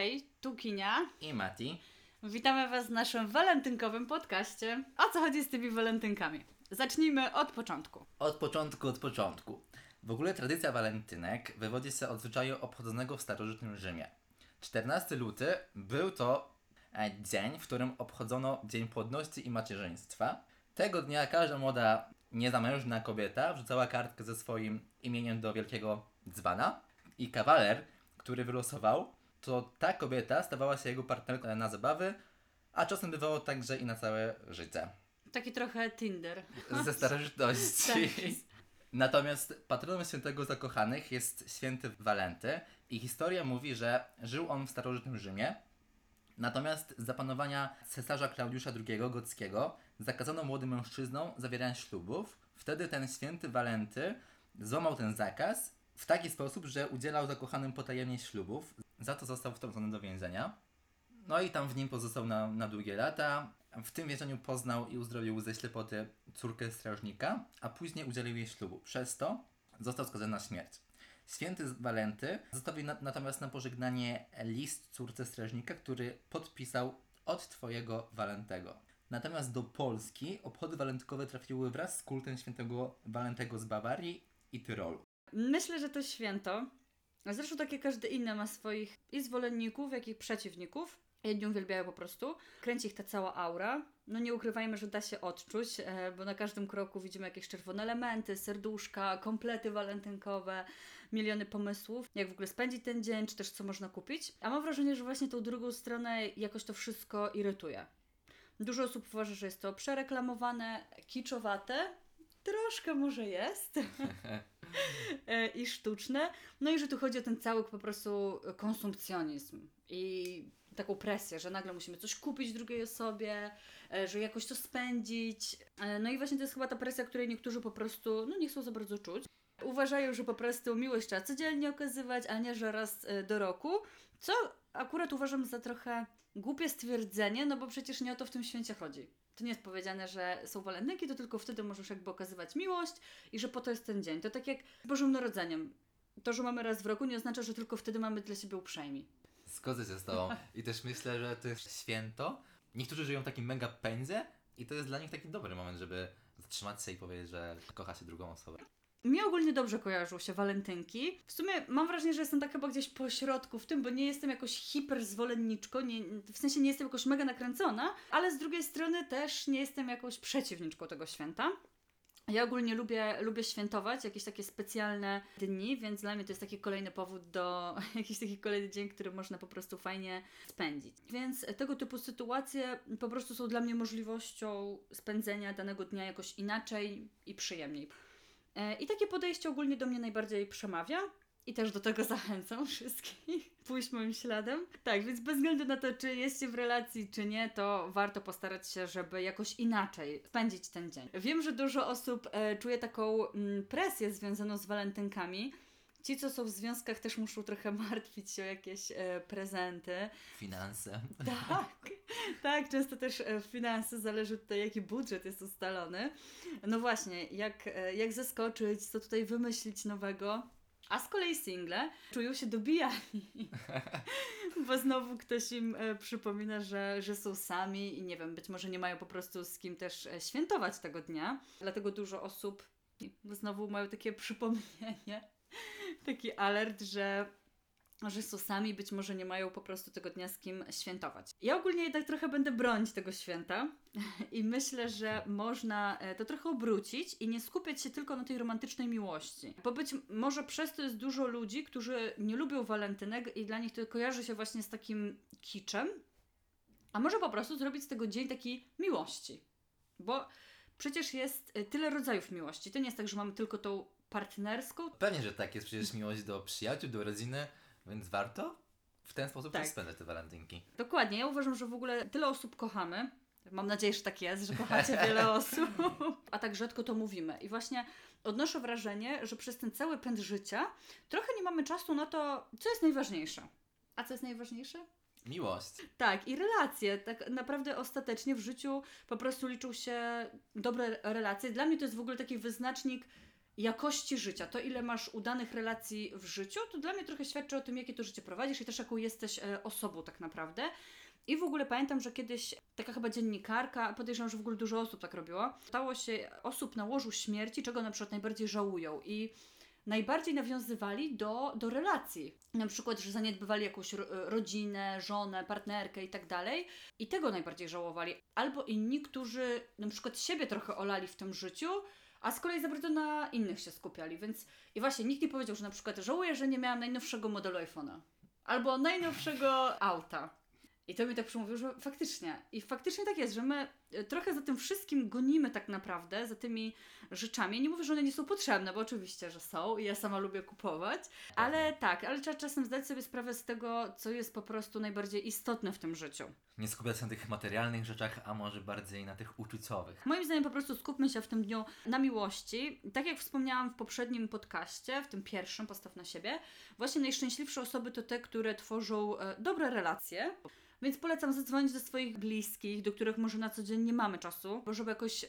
Hej, tu Kinia. I Mati. Witamy Was w naszym walentynkowym podcaście. O co chodzi z tymi walentynkami? Zacznijmy od początku. Od początku, od początku. W ogóle tradycja walentynek wywodzi się od zwyczaju obchodzonego w starożytnym Rzymie. 14 luty był to e, dzień, w którym obchodzono Dzień Płodności i Macierzyństwa. Tego dnia każda młoda, niezamężna kobieta wrzucała kartkę ze swoim imieniem do wielkiego dzbana i kawaler, który wylosował, to ta kobieta stawała się jego partnerką na zabawy, a czasem bywało także i na całe życie. Taki trochę Tinder. Ze starożytności. Tak. Natomiast patronem świętego zakochanych jest święty Walenty i historia mówi, że żył on w starożytnym Rzymie. Natomiast za panowania cesarza Klaudiusza II Gockiego zakazano młodym mężczyznom zawierania ślubów. Wtedy ten święty Walenty złamał ten zakaz w taki sposób, że udzielał zakochanym potajemnie ślubów. Za to został wtrącony do więzienia. No i tam w nim pozostał na, na długie lata. W tym więzieniu poznał i uzdrowił ze ślepoty córkę strażnika, a później udzielił jej ślubu. Przez to został skazany na śmierć. Święty Walenty zostawił na, natomiast na pożegnanie list córce strażnika, który podpisał od twojego Walentego. Natomiast do Polski obchody walentynkowe trafiły wraz z kultem świętego Walentego z Bawarii i Tyrolu. Myślę, że to święto. Zresztą takie każde inne ma swoich i zwolenników, jak i przeciwników. Jedni uwielbiają po prostu. Kręci ich ta cała aura. No nie ukrywajmy, że da się odczuć, e, bo na każdym kroku widzimy jakieś czerwone elementy, serduszka, komplety walentynkowe, miliony pomysłów, jak w ogóle spędzić ten dzień, czy też co można kupić. A mam wrażenie, że właśnie tą drugą stronę jakoś to wszystko irytuje. Dużo osób uważa, że jest to przereklamowane, kiczowate. Troszkę może jest. E, I sztuczne. No i że tu chodzi o ten cały po prostu konsumpcjonizm i taką presję, że nagle musimy coś kupić drugiej osobie, e, że jakoś to spędzić. E, No i właśnie to jest chyba ta presja, której niektórzy po prostu no nie chcą za bardzo czuć. Uważają, że po prostu miłość trzeba codziennie okazywać, a nie że raz do roku. Co akurat uważam za trochę głupie stwierdzenie, no bo przecież nie o to w tym święcie chodzi. To nie jest powiedziane, że są walentynki, to tylko wtedy możesz jakby okazywać miłość i że po to jest ten dzień. To tak jak z Bożym Narodzeniem. To, że mamy raz w roku nie oznacza, że tylko wtedy mamy dla siebie uprzejmi. Zgodzę się z Tobą. I też myślę, że to jest święto. Niektórzy żyją w takim mega pędzie i to jest dla nich taki dobry moment, żeby zatrzymać się i powiedzieć, że kocha się drugą osobę. Mi ogólnie dobrze kojarzą się walentynki. W sumie mam wrażenie, że jestem tak chyba gdzieś po środku w tym, bo nie jestem jakoś hiper zwolenniczką, nie, w sensie nie jestem jakoś mega nakręcona, ale z drugiej strony też nie jestem jakąś przeciwniczką tego święta. Ja ogólnie lubię, lubię świętować jakieś takie specjalne dni, więc dla mnie to jest taki kolejny powód do jakiś taki kolejny dzień, który można po prostu fajnie spędzić. Więc tego typu sytuacje po prostu są dla mnie możliwością spędzenia danego dnia jakoś inaczej i przyjemniej. E, I takie podejście ogólnie do mnie najbardziej przemawia. I też do tego zachęcam wszystkich. Pójść moim śladem. Tak, więc bez względu na to, czy jesteście w relacji, czy nie, to warto postarać się, żeby jakoś inaczej spędzić ten dzień. Wiem, że dużo osób e, czuje taką mm, presję związaną z walentynkami. Ci, co są w związkach, też muszą trochę martwić się o jakieś e, prezenty. Finanse. Tak, tak, często też e, finanse zależy od tego, jaki budżet jest ustalony. No właśnie, jak, e, jak zaskoczyć, co tutaj wymyślić nowego. A z kolei single czują się dobijani, bo znowu ktoś im e, przypomina, że, że są sami i nie wiem, być może nie mają po prostu z kim też e, świętować tego dnia. Dlatego dużo osób znowu mają takie przypomnienie, taki alert, że że są sami, być może nie mają po prostu tego dnia z kim świętować. Ja ogólnie jednak trochę będę bronić tego święta i myślę, że można e, to trochę obrócić i nie skupiać się tylko na tej romantycznej miłości. Bo być może przez to jest dużo ludzi, którzy nie lubią walentynek i dla nich to kojarzy się właśnie z takim kiczem, a może po prostu zrobić z tego dzień taki miłości. Bo przecież jest e, tyle rodzajów miłości. To nie jest tak, że mamy tylko tą partnerską, Pewnie, że tak. Jest przecież miłość do przyjaciół, do rodziny, więc warto w ten sposób Tak. spędzać te walentynki. Dokładnie, ja uważam, że w ogóle tyle osób kochamy. Mam nadzieję, że tak jest, że kochacie wiele osób, a tak rzadko to mówimy. I właśnie odnoszę wrażenie, że przez ten cały pęd życia trochę nie mamy czasu na to, co jest najważniejsze. A co jest najważniejsze? Miłość. Tak, i relacje. Tak naprawdę ostatecznie w życiu po prostu liczą się dobre relacje. Dla mnie to jest w ogóle taki wyznacznik jakości życia. To, ile masz udanych relacji w życiu, to dla mnie trochę świadczy o tym, jakie to życie prowadzisz i też jaką jesteś e, osobą tak naprawdę. I w ogóle pamiętam, że kiedyś taka chyba dziennikarka, podejrzewam, że w ogóle dużo osób tak robiło, stało się osób na łożu śmierci, czego na przykład najbardziej żałują. I najbardziej nawiązywali do, do relacji. Na przykład, że zaniedbywali jakąś ro, rodzinę, żonę, partnerkę i tak dalej. I tego najbardziej żałowali. Albo inni, którzy na przykład siebie trochę olali w tym życiu, a z kolei za bardzo na innych się skupiali. Więc i właśnie nikt nie powiedział, że na przykład żałuję, że nie miałam najnowszego modelu iPhone'a. Albo najnowszego auta. I to mi tak przemówił, że faktycznie. I faktycznie tak jest, że my trochę za tym wszystkim gonimy tak naprawdę, za tymi rzeczami. Nie mówię, że one nie są potrzebne, bo oczywiście, że są i ja sama lubię kupować. Ale tak, ale trzeba czasem zdać sobie sprawę z tego, co jest po prostu najbardziej istotne w tym życiu. Nie skupiać się na tych materialnych rzeczach, a może bardziej na tych uczuciowych. Moim zdaniem po prostu skupmy się w tym dniu na miłości. Tak jak wspomniałam w poprzednim podcaście, w tym pierwszym, postaw na siebie, właśnie najszczęśliwsze osoby to te, które tworzą e, dobre relacje. Więc polecam zadzwonić do swoich bliskich, do których może na co dzień nie mamy czasu, bo żeby jakoś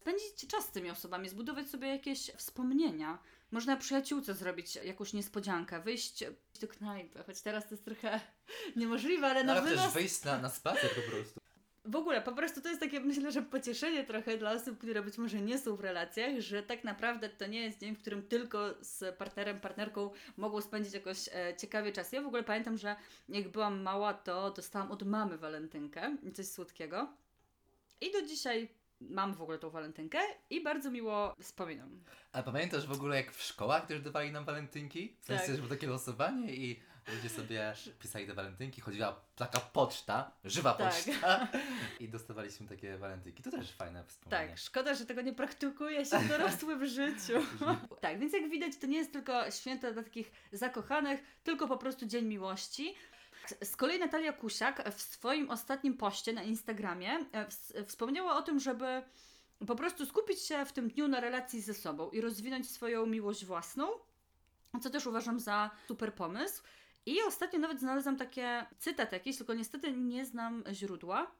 spędzić czas z tymi osobami, zbudować sobie jakieś wspomnienia. Można przyjaciółce zrobić jakąś niespodziankę, wyjść do knajpy, choć teraz to jest trochę niemożliwe, ale No, na ale wynos... też wyjść na, na spacer po prostu. W ogóle, po prostu to jest takie, myślę, że pocieszenie trochę dla osób, które być może nie są w relacjach, że tak naprawdę to nie jest dzień, w którym tylko z partnerem, partnerką mogą spędzić jakoś e, ciekawie czas. Ja w ogóle pamiętam, że jak byłam mała, to dostałam od mamy walentynkę, coś słodkiego. I do dzisiaj mam w ogóle tą walentynkę i bardzo miło wspominam. A pamiętasz w ogóle jak w szkołach też dawali nam walentynki? W sensie, Tak. że było takie losowanie i ludzie sobie pisali te walentynki, chodziła taka poczta, żywa Tak. poczta i dostawaliśmy takie walentynki. To też fajne wspomnienie. Tak, szkoda, że tego nie praktykuje się w dorosłym życiu. tak, więc jak widać, to nie jest tylko święto dla takich zakochanych, tylko po prostu Dzień Miłości. Z kolei Natalia Kusiak w swoim ostatnim poście na Instagramie e, ws- wspomniała o tym, żeby po prostu skupić się w tym dniu na relacji ze sobą i rozwinąć swoją miłość własną, co też uważam za super pomysł. I ostatnio nawet znalazłam takie cytat jakiś, tylko niestety nie znam źródła.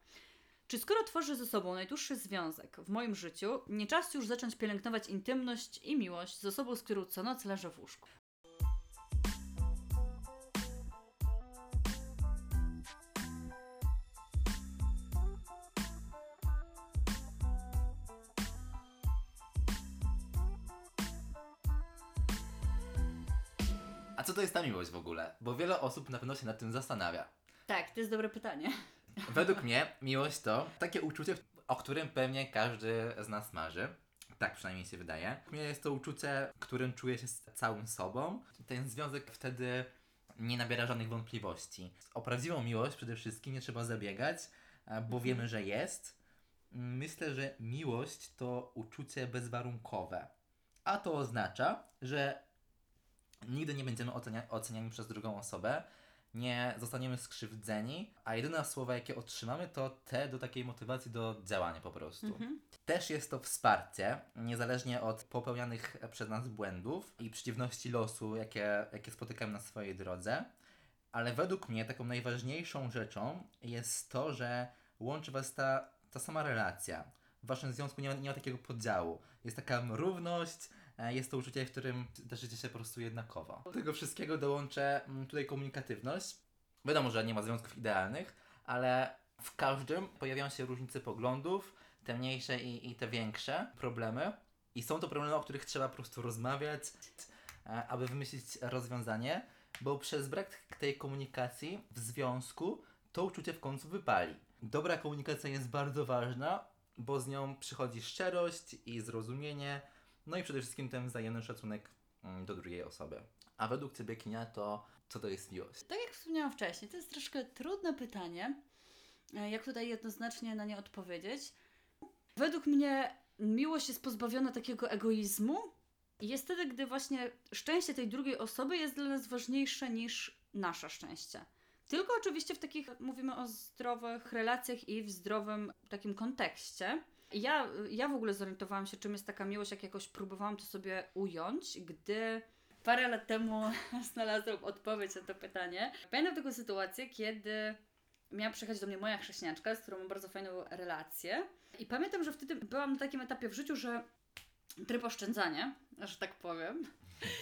Czy skoro tworzę ze sobą najdłuższy związek w moim życiu, nie czas już zacząć pielęgnować intymność i miłość z osobą, z którą co noc leżę w łóżku? Co to jest ta miłość w ogóle? Bo wiele osób na pewno się nad tym zastanawia. Tak, to jest dobre pytanie. Według mnie miłość to takie uczucie, o którym pewnie każdy z nas marzy. Tak przynajmniej się wydaje. Mnie jest to uczucie, którym czuję się z całym sobą. Ten związek wtedy nie nabiera żadnych wątpliwości. O prawdziwą miłość przede wszystkim nie trzeba zabiegać, bo wiemy, że jest. Myślę, że miłość to uczucie bezwarunkowe. A to oznacza, że nigdy nie będziemy ocenia- oceniani przez drugą osobę, nie zostaniemy skrzywdzeni, a jedyne słowa, jakie otrzymamy, to te do takiej motywacji do działania po prostu. Mhm. Też jest to wsparcie, niezależnie od popełnianych przez nas błędów i przeciwności losu, jakie, jakie spotykamy na swojej drodze. Ale według mnie taką najważniejszą rzeczą jest to, że łączy Was ta, ta sama relacja. W Waszym związku nie ma, nie ma takiego podziału. Jest taka równość, jest to uczucie, w którym darzycie się po prostu jednakowo. Do tego wszystkiego dołączę mm, tutaj komunikatywność. Wiadomo, że nie ma związków idealnych, ale w każdym pojawiają się różnice poglądów, te mniejsze i, i te większe problemy. I są to problemy, o których trzeba po prostu rozmawiać, e, aby wymyślić rozwiązanie, bo przez brak tej komunikacji w związku to uczucie w końcu wypali. Dobra komunikacja jest bardzo ważna, bo z nią przychodzi szczerość i zrozumienie, no i przede wszystkim ten wzajemny szacunek mm, do drugiej osoby. A według Ciebie, Kinia, to co to jest miłość? Tak jak wspomniałam wcześniej, to jest troszkę trudne pytanie. E, Jak tutaj jednoznacznie na nie odpowiedzieć? Według mnie miłość jest pozbawiona takiego egoizmu i jest wtedy, gdy właśnie szczęście tej drugiej osoby jest dla nas ważniejsze niż nasze szczęście. Tylko oczywiście w takich, mówimy o zdrowych relacjach i w zdrowym takim kontekście. Ja, ja w ogóle zorientowałam się, czym jest taka miłość, jak jakoś próbowałam to sobie ująć, gdy parę lat temu znalazłam odpowiedź na to pytanie. Pamiętam taką sytuację, kiedy miała przyjechać do mnie moja chrześniaczka, z którą mam bardzo fajną relację. I pamiętam, że wtedy byłam na takim etapie w życiu, że tryb oszczędzania, że tak powiem.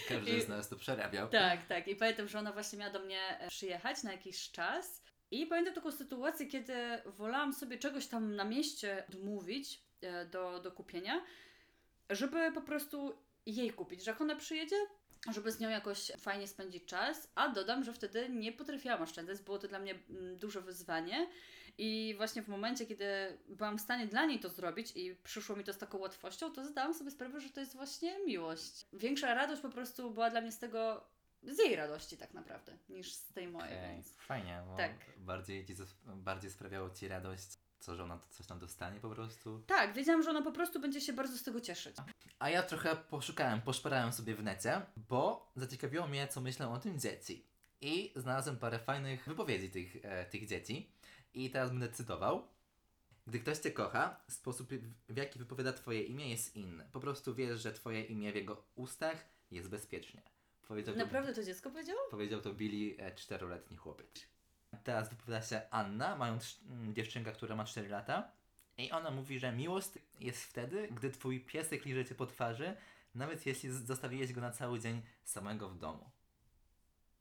Każdy I- z nas to przerabiał. Tak, tak. I pamiętam, że ona właśnie miała do mnie e, przyjechać na jakiś czas. I pamiętam taką sytuację, kiedy wolałam sobie czegoś tam na mieście odmówić e, do, do kupienia, żeby po prostu jej kupić, że jak ona przyjedzie, żeby z nią jakoś fajnie spędzić czas, a dodam, że wtedy nie potrafiłam oszczędzać, było to dla mnie mm, duże wyzwanie i właśnie w momencie, kiedy byłam w stanie dla niej to zrobić i przyszło mi to z taką łatwością, to zdałam sobie sprawę, że to jest właśnie miłość. Większa radość po prostu była dla mnie z tego, z jej radości tak naprawdę, niż z tej mojej, Okej, więc... Fajnie, bo Tak. bardziej, ci, bardziej sprawiało Ci radość, co, że ona coś tam dostanie po prostu. Tak, wiedziałam, że ona po prostu będzie się bardzo z tego cieszyć. A ja trochę poszukałem, poszperałem sobie w necie, bo zaciekawiło mnie, co myślą o tym dzieci. I znalazłem parę fajnych wypowiedzi tych, e, tych dzieci. I teraz będę cytował. Gdy ktoś Cię kocha, sposób w jaki wypowiada Twoje imię jest inny. Po prostu wiesz, że Twoje imię w jego ustach jest bezpiecznie. Powiedział to, Naprawdę to dziecko powiedziało? powiedział to Billy, e, czteroletni chłopiec. Teraz wypowiada się Anna, mając dziewczynka, która ma 4 lata. I ona mówi, że miłość jest wtedy, gdy twój piesek liże cię po twarzy, nawet jeśli zostawiłeś go na cały dzień samego w domu.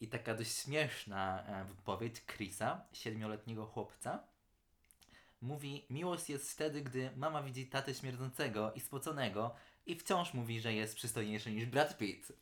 I taka dość śmieszna e, wypowiedź Chrisa, siedmioletniego chłopca, mówi: Miłość jest wtedy, gdy mama widzi tatę śmierdzącego i spoconego i wciąż mówi, że jest przystojniejszy niż Brad Pitt.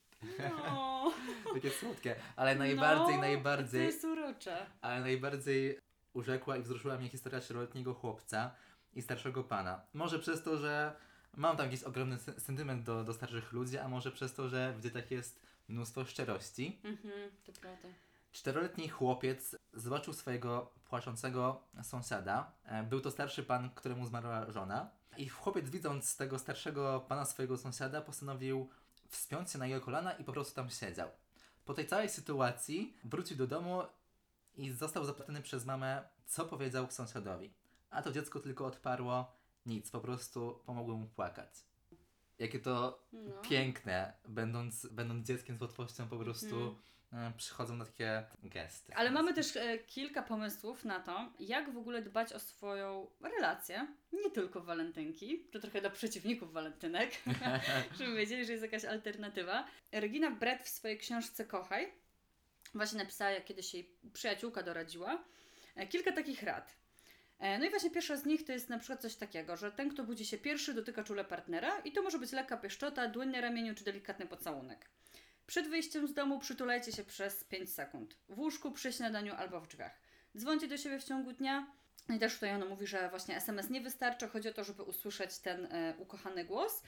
No, Takie słodkie, ale najbardziej, no, najbardziej, To jest urocze. ale najbardziej urzekła i wzruszyła mnie historia czteroletniego chłopca i starszego pana. Może przez to, że mam tam jakiś ogromny sentyment do, do starszych ludzi, a może przez to, że w dzieciach jest mnóstwo szczerości. Mhm, to prawda. Czteroletni chłopiec zobaczył swojego płaczącego sąsiada. E, Był to starszy pan, któremu zmarła żona. I chłopiec, widząc tego starszego pana swojego sąsiada, postanowił wspiąć się na jego kolana i po prostu tam siedział. Po tej całej sytuacji wrócił do domu i został zapytany przez mamę, co powiedział sąsiadowi. A to dziecko tylko odparło nic, po prostu pomogło mu płakać. Jakie to No. piękne, będąc, będąc dzieckiem z łatwością po prostu Mhm. E, przychodzą na takie gesty. Ale mamy też e, kilka pomysłów na to, jak w ogóle dbać o swoją relację, nie tylko walentynki, to trochę dla przeciwników walentynek, żeby wiedzieli, że jest jakaś alternatywa. Regina Brett w swojej książce Kochaj właśnie napisała, jak kiedyś jej przyjaciółka doradziła, e, kilka takich rad. No i właśnie pierwsza z nich to jest na przykład coś takiego, że ten, kto budzi się pierwszy, dotyka czule partnera i to może być lekka pieszczota, dłoń na ramieniu czy delikatny pocałunek. Przed wyjściem z domu przytulajcie się przez 5 sekund. W łóżku, przy śniadaniu albo w drzwiach. Dzwońcie do siebie w ciągu dnia. No I też tutaj ona mówi, że właśnie SMS nie wystarcza. Chodzi o to, żeby usłyszeć ten e, ukochany głos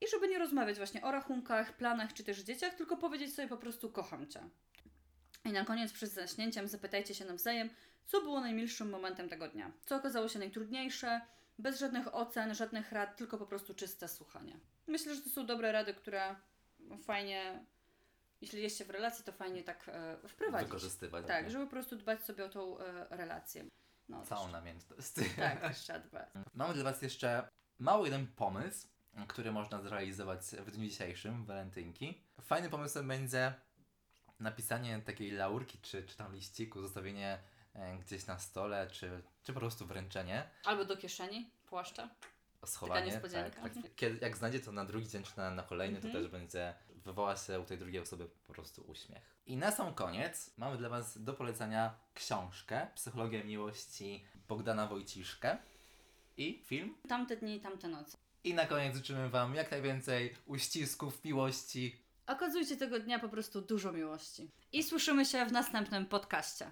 i żeby nie rozmawiać właśnie o rachunkach, planach czy też dzieciach, tylko powiedzieć sobie po prostu kocham Cię. I na koniec przed zaśnięciem zapytajcie się nawzajem, co było najmilszym momentem tego dnia. Co okazało się najtrudniejsze, bez żadnych ocen, żadnych rad, tylko po prostu czyste słuchanie. Myślę, że to są dobre rady, które fajnie, jeśli jesteście w relacji, to fajnie tak e, wprowadzić. Wykorzystywać. Tak, żeby po prostu dbać sobie o tą e, relację. No, Całą namiętność. Tak, trzeba dbać. Mamy dla Was jeszcze mały jeden pomysł, który można zrealizować w dniu dzisiejszym, walentynki. Fajnym pomysłem będzie napisanie takiej laurki, czy, czy tam liściku, zostawienie e, gdzieś na stole, czy, czy po prostu wręczenie. Albo do kieszeni, płaszcza. Schowanie. niespodzianka. Tak, tak. Kiedy, jak znajdzie to na drugi dzień, czy na, na kolejny, Mhm. to też będzie wywoła się u tej drugiej osoby po prostu uśmiech. I na sam koniec mamy dla Was do polecenia książkę Psychologia miłości Bogdana Wojciszkę i film. Tamte dni, tamte noce. I na koniec życzymy Wam jak najwięcej uścisków, miłości. Okazujcie tego dnia po prostu dużo miłości. I słyszymy się w następnym podcaście.